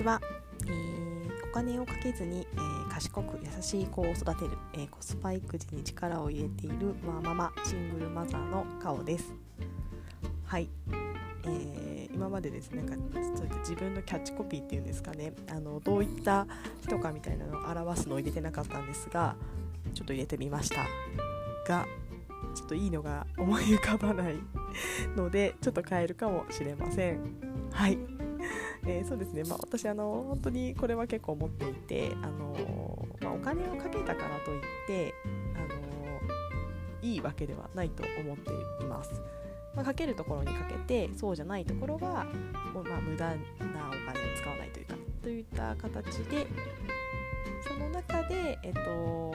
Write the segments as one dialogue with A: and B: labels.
A: ちは、えー、お金をかけずに、えー、賢く優しい子を育てる、えー、コスパ育児に力を入れているワーママシングルマザーのカオです。はい、えー、今までですねなんかそういった自分のキャッチコピーっていうんですかね。あのどういった人かみたいなのを表すのを入れてなかったんですがちょっと入れてみました。がちょっといいのが思い浮かばないのでちょっと変えるかもしれません。はい。えー、そうですね、まあ、私あの本当にこれは結構思っていてあの、まあ、お金をかけたからといってあのいいわけではないと思っています。まあ、かけるところにかけてそうじゃないところはもうまあ無駄なお金を使わないというかといった形でその中で、えっと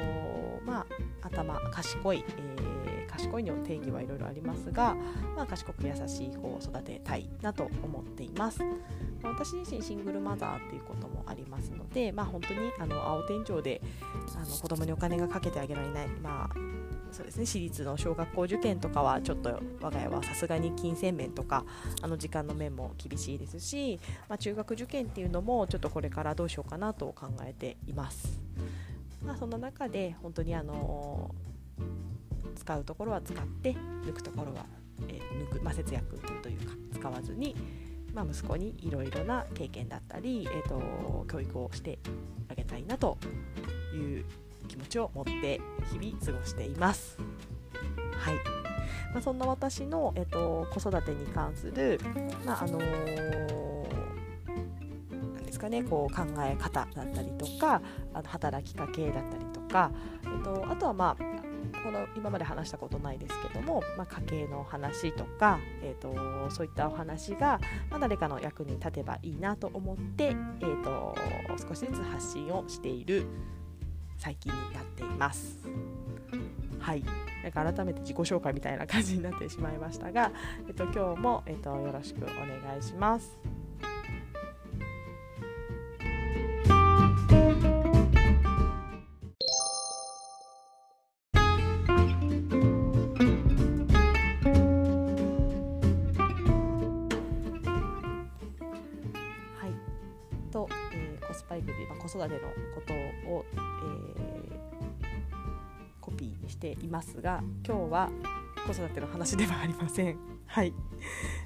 A: まあ、頭賢い、えー、賢いの定義はいろいろありますが、まあ、賢く優しい子を育てたいなと思っています。ま私自身シングルマザーっていうこともありますので、まあ、本当にあの青天井であの子供にお金がかけてあげられない、まあそうですね、私立の小学校受験とかはちょっと我が家はさすがに金銭面とかあの時間の面も厳しいですし、まあ、中学受験っていうのもちょっとこれからどうしようかなと考えています。まあ、その中で本当にあの使うところは使って抜くところは、えー、抜く、まあ、節約というか使わずにまあ、息子にいろいろな経験だったり、えーと、教育をしてあげたいなという気持ちを持って日々過ごしています。はいまあ、そんな私の、えーと、子育てに関する、まああのー、ですかね、こう考え方だったりとかあの働きかけだったりとか、えーとあとは、まあ、この今まで話したことないですけども、まあ、家計の話とか、えーと、そういったお話が、まあ、誰かの役に立てばいいなと思って、えーと、少しずつ発信をしている最近になっています。はい、なんか改めて自己紹介みたいな感じになってしまいましたが、えっと、今日も、えっと、よろしくお願いします。え、コスパイクで、まあ、子育てのことを、えー、コピーしていますが今日は子育ての話ではありません。はい、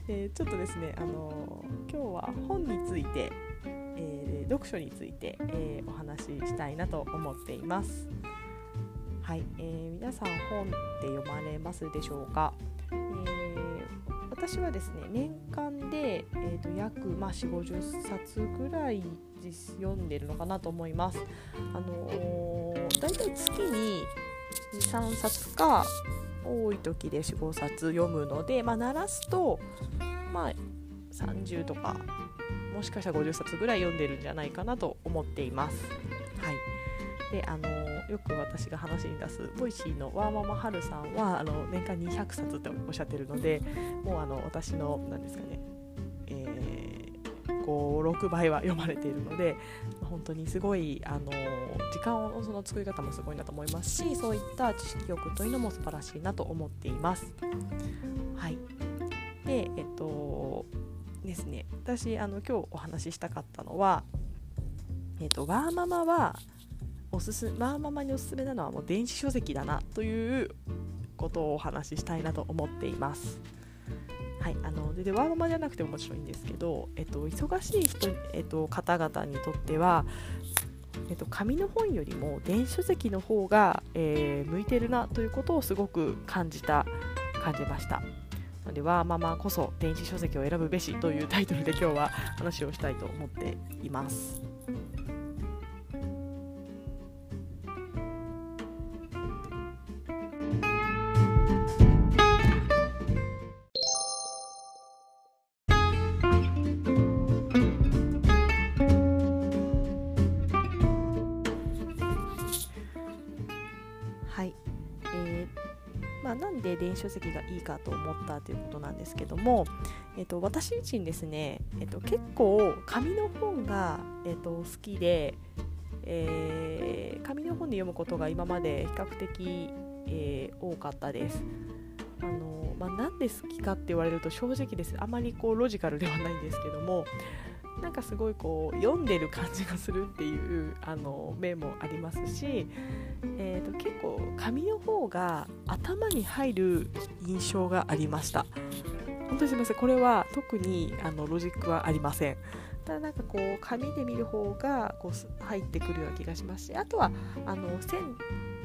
A: えー、ちょっとですね、あのー、今日は本について、えー、読書について、えお話ししたいなと思っています。はい、えー、皆さん本って読まれますでしょうか、私はですね年間で、えーと、約、まあ、4 5 0冊ぐらい読んでるのかなと思います。あのー、だいたい月に23冊か多い時で45冊読むので、まあ、均すと、まあ、30とかもしかしたら50冊ぐらい読んでるんじゃないかなと思っています。はいであのよく私が話に出す Voicy のワーママハルさんはあの年間200冊っておっしゃってるのでもうあの私の何ですかねえ56倍は読まれているので本当にすごいあの時間のその作り方もすごいなと思いますしそういった知識欲というのも素晴らしいなと思っています。はいでえっとですね私あの今日お話ししたかったのは、えっと、ワーママはおすすワーママにおすすめなのはもう電子書籍だなということをお話ししたいなと思っています。はい、あのででワーママじゃなくてももちろんいいんですけど、えっと、忙しい人、えっと、方々にとっては、えっと、紙の本よりも電子書籍の方が、えー、向いてるなということをすごく感じた感じました。なのでワーママこそ電子書籍を選ぶべしというタイトルで今日は話をしたいと思っています。電子書籍がいいかと思ったということなんですけども、えっと、私自身ですね、えっと、結構紙の本が、えっと、好きで、えー、紙の本で読むことが今まで比較的、えー、多かったです。あのまあ、なんで好きかって言われると正直ですあまりこうロジカルではないんですけどもなんかすごいこう読んでる感じがするっていうあの面もありますし、えーと、結構紙の方が頭に入る印象がありました。本当にすみません。これは特にあのロジックはありません。ただなんかこう紙で見る方がこう入ってくるような気がしますしあとはあの線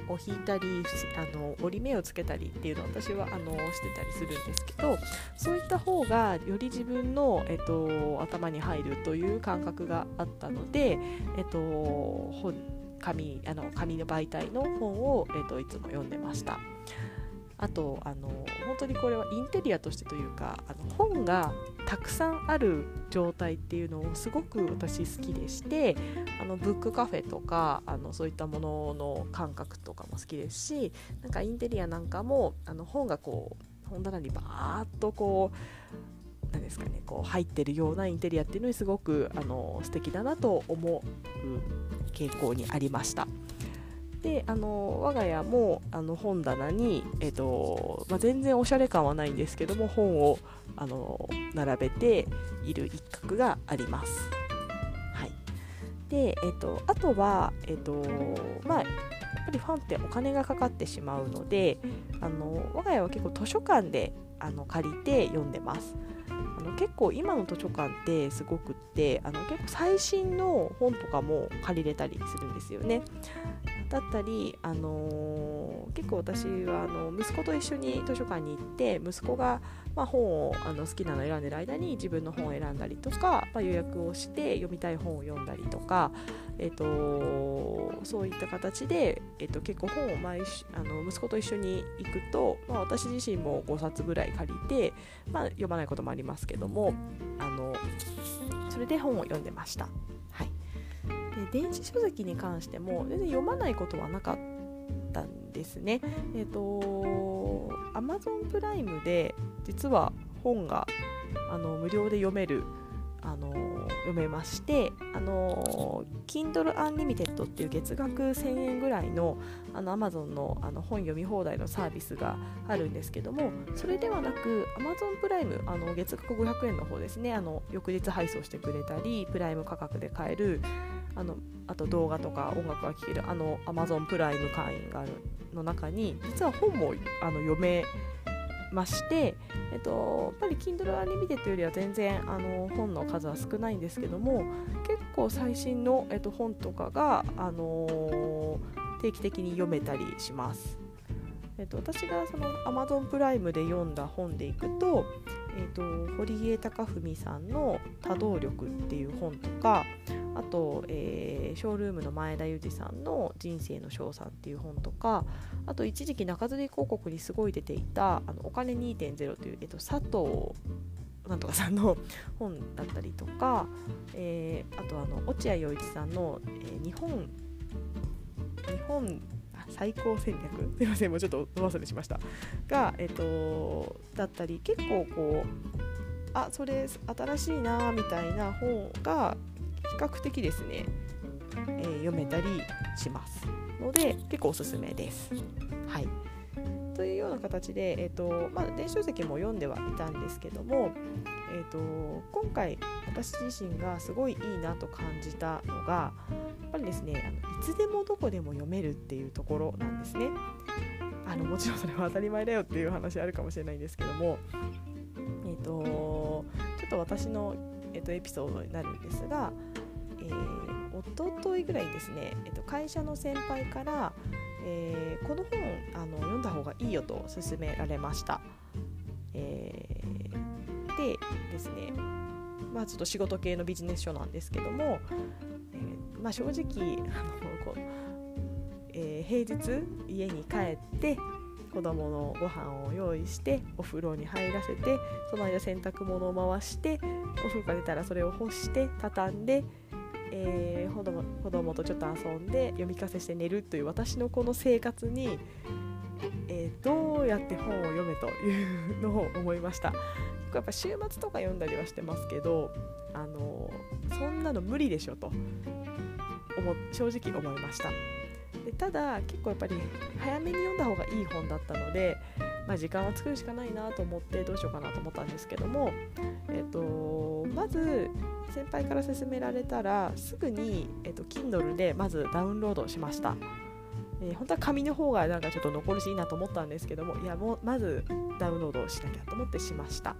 A: を引いたりあの折り目をつけたりっていうのを私はあのしてたりするんですけどそういった方がより自分の、えっと、頭に入るという感覚があったので、えっと、本紙あの紙の媒体の本を、えっと、いつも読んでました。あとあの本当にこれはインテリアとしてというかあの本がたくさんある状態っていうのをすごく私好きでしてあのブックカフェとかあのそういったものの感覚とかも好きですしなんかインテリアなんかもあの本がこう本棚にバーッとこうなんですかねこう入ってるようなインテリアっていうのにすごくあの素敵だなと思う傾向にありました。であの我が家もあの本棚に、えーとまあ、全然おしゃれ感はないんですけども本をあの並べている一角があります。はい、で、えーと、あとは、えーとまあ、やっぱりファンってお金がかかってしまうのであの我が家は結構図書館であの借りて読んでます。あの結構今の図書館ってすごくってあの結構最新の本とかも借りれたりするんですよね。だったり、あのー、結構私はあの息子と一緒に図書館に行って息子が、まあ、本をあの好きなのを選んでる間に自分の本を選んだりとか、まあ、予約をして読みたい本を読んだりとか、えーと、そういった形で、えーと、結構本を毎あの息子と一緒に行くと、まあ、私自身も5冊ぐらい借りて、まあ、読まないこともありますけどもあのそれで本を読んでました。電子書籍に関しても全然読まないことはなかったんですね。えっ、ー、と Amazon プライムで実は本があの無料で読めるあの読めましてあの Kindle Unlimited っていう月額1000円ぐらいのあの Amazon のあの本読み放題のサービスがあるんですけどもそれではなく Amazon プライムあの月額500円の方ですねあの翌日配送してくれたりプライム価格で買えるあのあと動画とか音楽が聴けるあの Amazon プライム会員があるの中に実は本もあの読めまして、えっと、やっぱり Kindle Unlimited よりは全然あの本の数は少ないんですけども結構最新の、えっと、本とかが、あの定期的に読めたりします。えっと、私がその Amazon プライムで読んだ本でいくと,、えっと堀江貴文さんの「多動力」っていう本とかあと、えー、ショールームの前田裕二さんの「人生の賞賛」っていう本とかあと一時期中吊り広告にすごい出ていた「あのお金2.0」という、えっと、佐藤なんとかさんの本だったりとか、えー、あとあの落合陽一さんの、えー、日本日本最高戦略？すいませんもうちょっとお忘れしました。が、えっと、だったり結構こうあそれ新しいなみたいな本が比較的ですね、えー、読めたりしますので結構おすすめです。はいというような形で、えーとまあ、電子書籍も読んではいたんですけども、えーと、今回私自身がすごいいいなと感じたのがやっぱりですねあのいつでもどこでも読めるっていうところなんですね。あのもちろんそれは当たり前だよっていう話あるかもしれないんですけども、えーと、ちょっと私の、えーとエピソードになるんですが、えー、一昨日ぐらいにですね、えー、と会社の先輩から、えー、この本あの読んだ方がいいよと勧められました。えー、でですね、まあ、ちょっと仕事系のビジネス書なんですけども、えー、まあ、正直あのこう、え、平日家に帰って子供のご飯を用意してお風呂に入らせてその間洗濯物を回してお風呂が出たらそれを干して畳んでえー、子供子供とちょっと遊んで読み聞かせして寝るという私のこの生活に、えー、どうやって本を読めというのを思いました。結構やっぱ週末とか読んだりはしてますけどあのそんなの無理でしょと思正直思いました。でただ結構やっぱり早めに読んだ方がいい本だったのでまあ、時間を作るしかないなと思ってどうしようかなと思ったんですけども、えーと、まず先輩から勧められたらすぐに、えーと、Kindle でまずダウンロードしました。えー、本当は紙の方がなんかちょっと残るしいいなと思ったんですけどもいやもうまずダウンロードしなきゃと思ってしました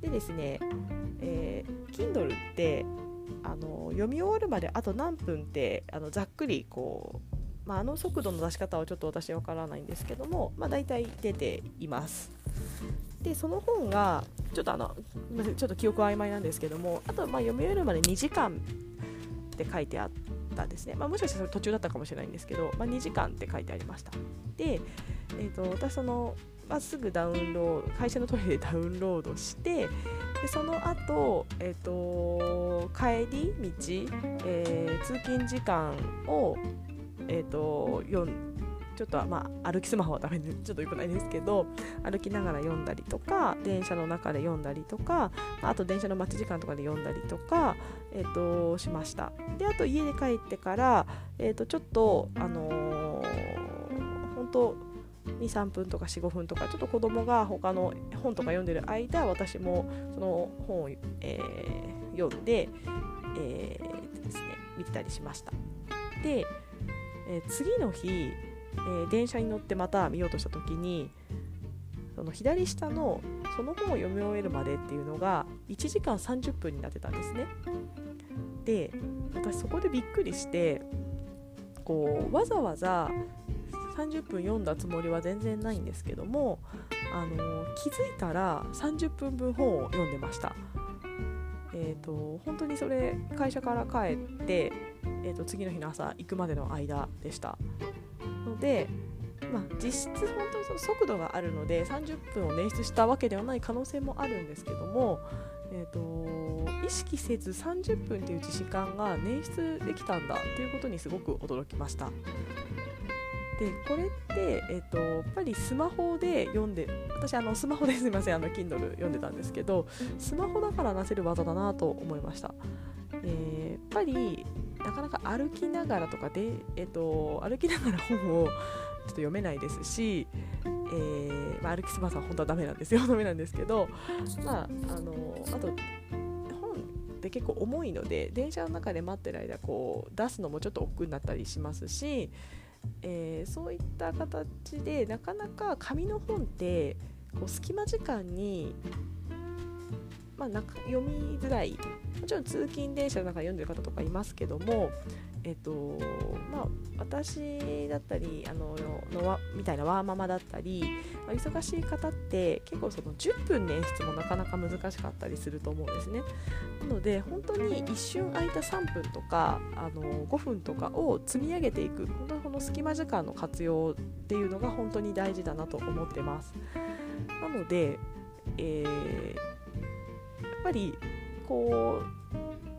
A: でですね、えー、Kindle ってあの読み終わるまであと何分ってあのざっくりこうまあ、あの速度の出し方はちょっと私は分からないんですけども、まあ、大体出ています。でその本がちょっとあのちょっと記憶曖昧なんですけどもあとまあ読み終えるまで2時間って書いてあったんですね、まあ、もしかしたら途中だったかもしれないんですけど、まあ、2時間って書いてありました。で、えーと、私そのまあ、すぐダウンロード会社のトイレでダウンロードしてでその後、えーと、帰り道、えー、通勤時間をえーと、読んでちょっとまあ歩きスマホはダメでちょっとよくないですけど歩きながら読んだりとか電車の中で読んだりとかあと電車の待ち時間とかで読んだりとか、えーと、しました。であと家に帰ってから、えーと、ちょっとあのー、本当23分とか45分とかちょっと子供が他の本とか読んでる間私もその本を、えー、読んで、えーですね、見てたりしました。でえー、次の日、えー、電車に乗ってまた見ようとした時にその左下のその本を読み終えるまでっていうのが1時間30分になってたんですね。で私そこでびっくりしてこうわざわざ30分読んだつもりは全然ないんですけども、あの、気づいたら30分分本を読んでました。えーと、本当にそれ会社から帰って、えーと、次の日の朝行くまでの間でしたで、まあ、実質本当にその速度があるので30分を捻出したわけではない可能性もあるんですけども、えーと、意識せず30分という時間が捻出できたんだということにすごく驚きました。でこれって、えーと、やっぱりスマホで読んで私あのスマホですみませんあの Kindle 読んでたんですけどスマホだからなせる技だなと思いました、えー、やっぱりなかなか歩きながらとかで、えーと、歩きながら本を ちょっと読めないですし、えー、まあ、歩きスマホは本当はダメなんですよ。ダメなんですけどまああのあと本って結構重いので電車の中で待ってる間こう出すのもちょっと億劫になったりしますしえー、そういった形でなかなか紙の本ってこう隙間時間に、まあ、なか読みづらい。もちろん通勤電車の中で読んでる方とかいますけどもえっとまあ、私だったりあののみたいなワーママだったり、まあ、忙しい方って結構その10分捻出もなかなか難しかったりすると思うんですね。なので本当に一瞬空いた3分とかあの5分とかを積み上げていく。本当にこの隙間時間の活用っていうのが本当に大事だなと思ってます。なので、えー、ぱりこう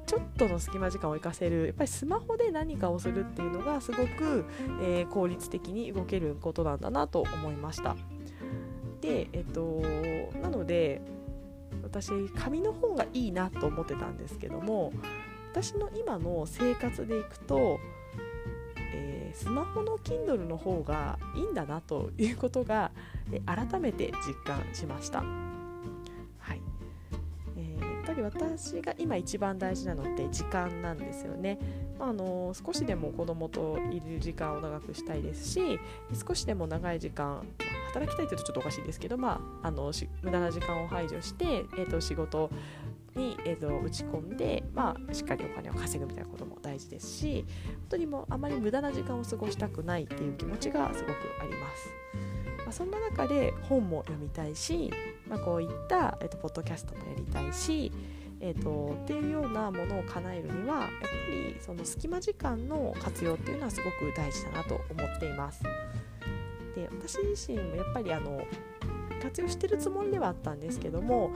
A: ちょっとの隙間時間を生かせるやっぱりスマホで何かをするっていうのがすごく、えー、効率的に動けることなんだなと思いましたでえっとなので私紙の本がいいなと思ってたんですけども私の今の生活でいくと、えー、スマホの Kindle の方がいいんだなということが、え改めて実感しました。ぱり私が今一番大事なのって時間なんですよね。まあ、の少しでも子供といる時間を長くしたいですし少しでも長い時間働きたいというとちょっとおかしいですけど、まあ、あの無駄な時間を排除して、えーと、仕事に、えーと、打ち込んで、まあ、しっかりお金を稼ぐみたいなことも大事ですし本当にもうあまり無駄な時間を過ごしたくないっていう気持ちがすごくあります。まあ、そんな中で本も読みたいしまあ、こういった、えーと、ポッドキャストもやりたいし、えーと、っていうようなものを叶えるにはやっぱりその隙間時間の活用っていうのはすごく大事だなと思っています。で私自身もやっぱりあの活用してるつもりではあったんですけども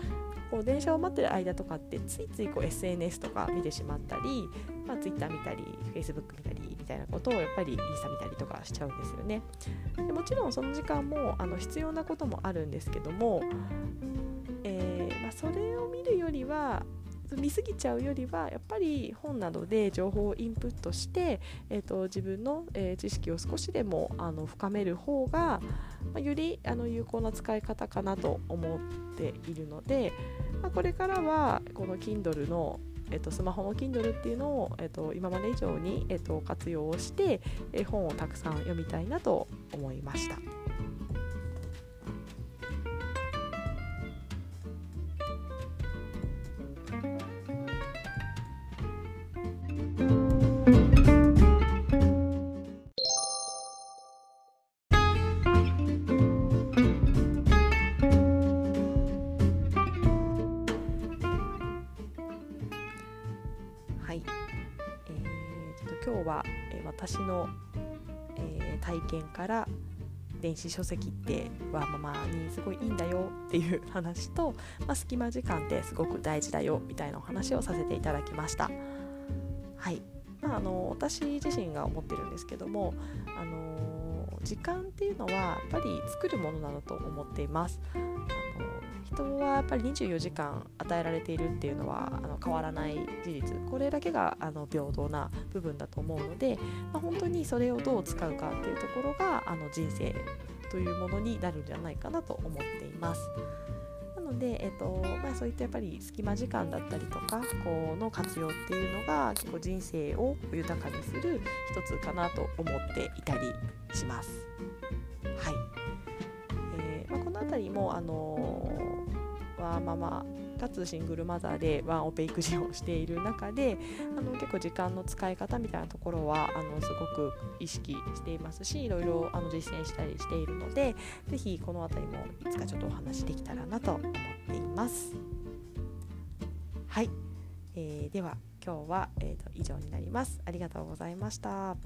A: こう電車を待ってる間とかってついついこう SNS とか見てしまったり、まあ、Twitter 見たり Facebook 見たりたいなことをやっぱりインスタ見たりとかしちゃうんですよね。でもちろんその時間もあの必要なこともあるんですけども、えー、まあ、それを見るよりは見過ぎちゃうよりはやっぱり本などで情報をインプットして、えーと、自分の、えー、知識を少しでもあの深める方が、まあ、よりあの有効な使い方かなと思っているので、まあ、これからはこの Kindle のえっと、スマホの Kindle っていうのを、えっと、今まで以上に、えっと、活用して、え本をたくさん読みたいなと思いました。は、え私の、え、体験から電子書籍ってはママにすごいいいんだよっていう話と、まあ、隙間時間ってすごく大事だよみたいなお話をさせていただきました。はい、まあ、あの私自身が思ってるんですけども、あの時間っていうのはやっぱり作るものなのと思っています。あの人はやっぱり24時間与えられているっていうのはあの変わらない事実これだけがあの平等な部分だと思うので、まあ、本当にそれをどう使うかっていうところがあの人生というものになるんじゃないかなと思っています。なので、えっとまあ、そういったやっぱり隙間時間だったりとかこの活用っていうのが結構人生を豊かにする一つかなと思っていたりします。はいえーまあ、この辺りも、あのワーママかつシングルマザーでワンオペ育児をしている中であの結構時間の使い方みたいなところはあのすごく意識していますしいろいろあの実践したりしているので是非この辺りもいつかちょっとお話しできたらなと思っています。はい、えー、では今日は、えーと以上になります。ありがとうございました。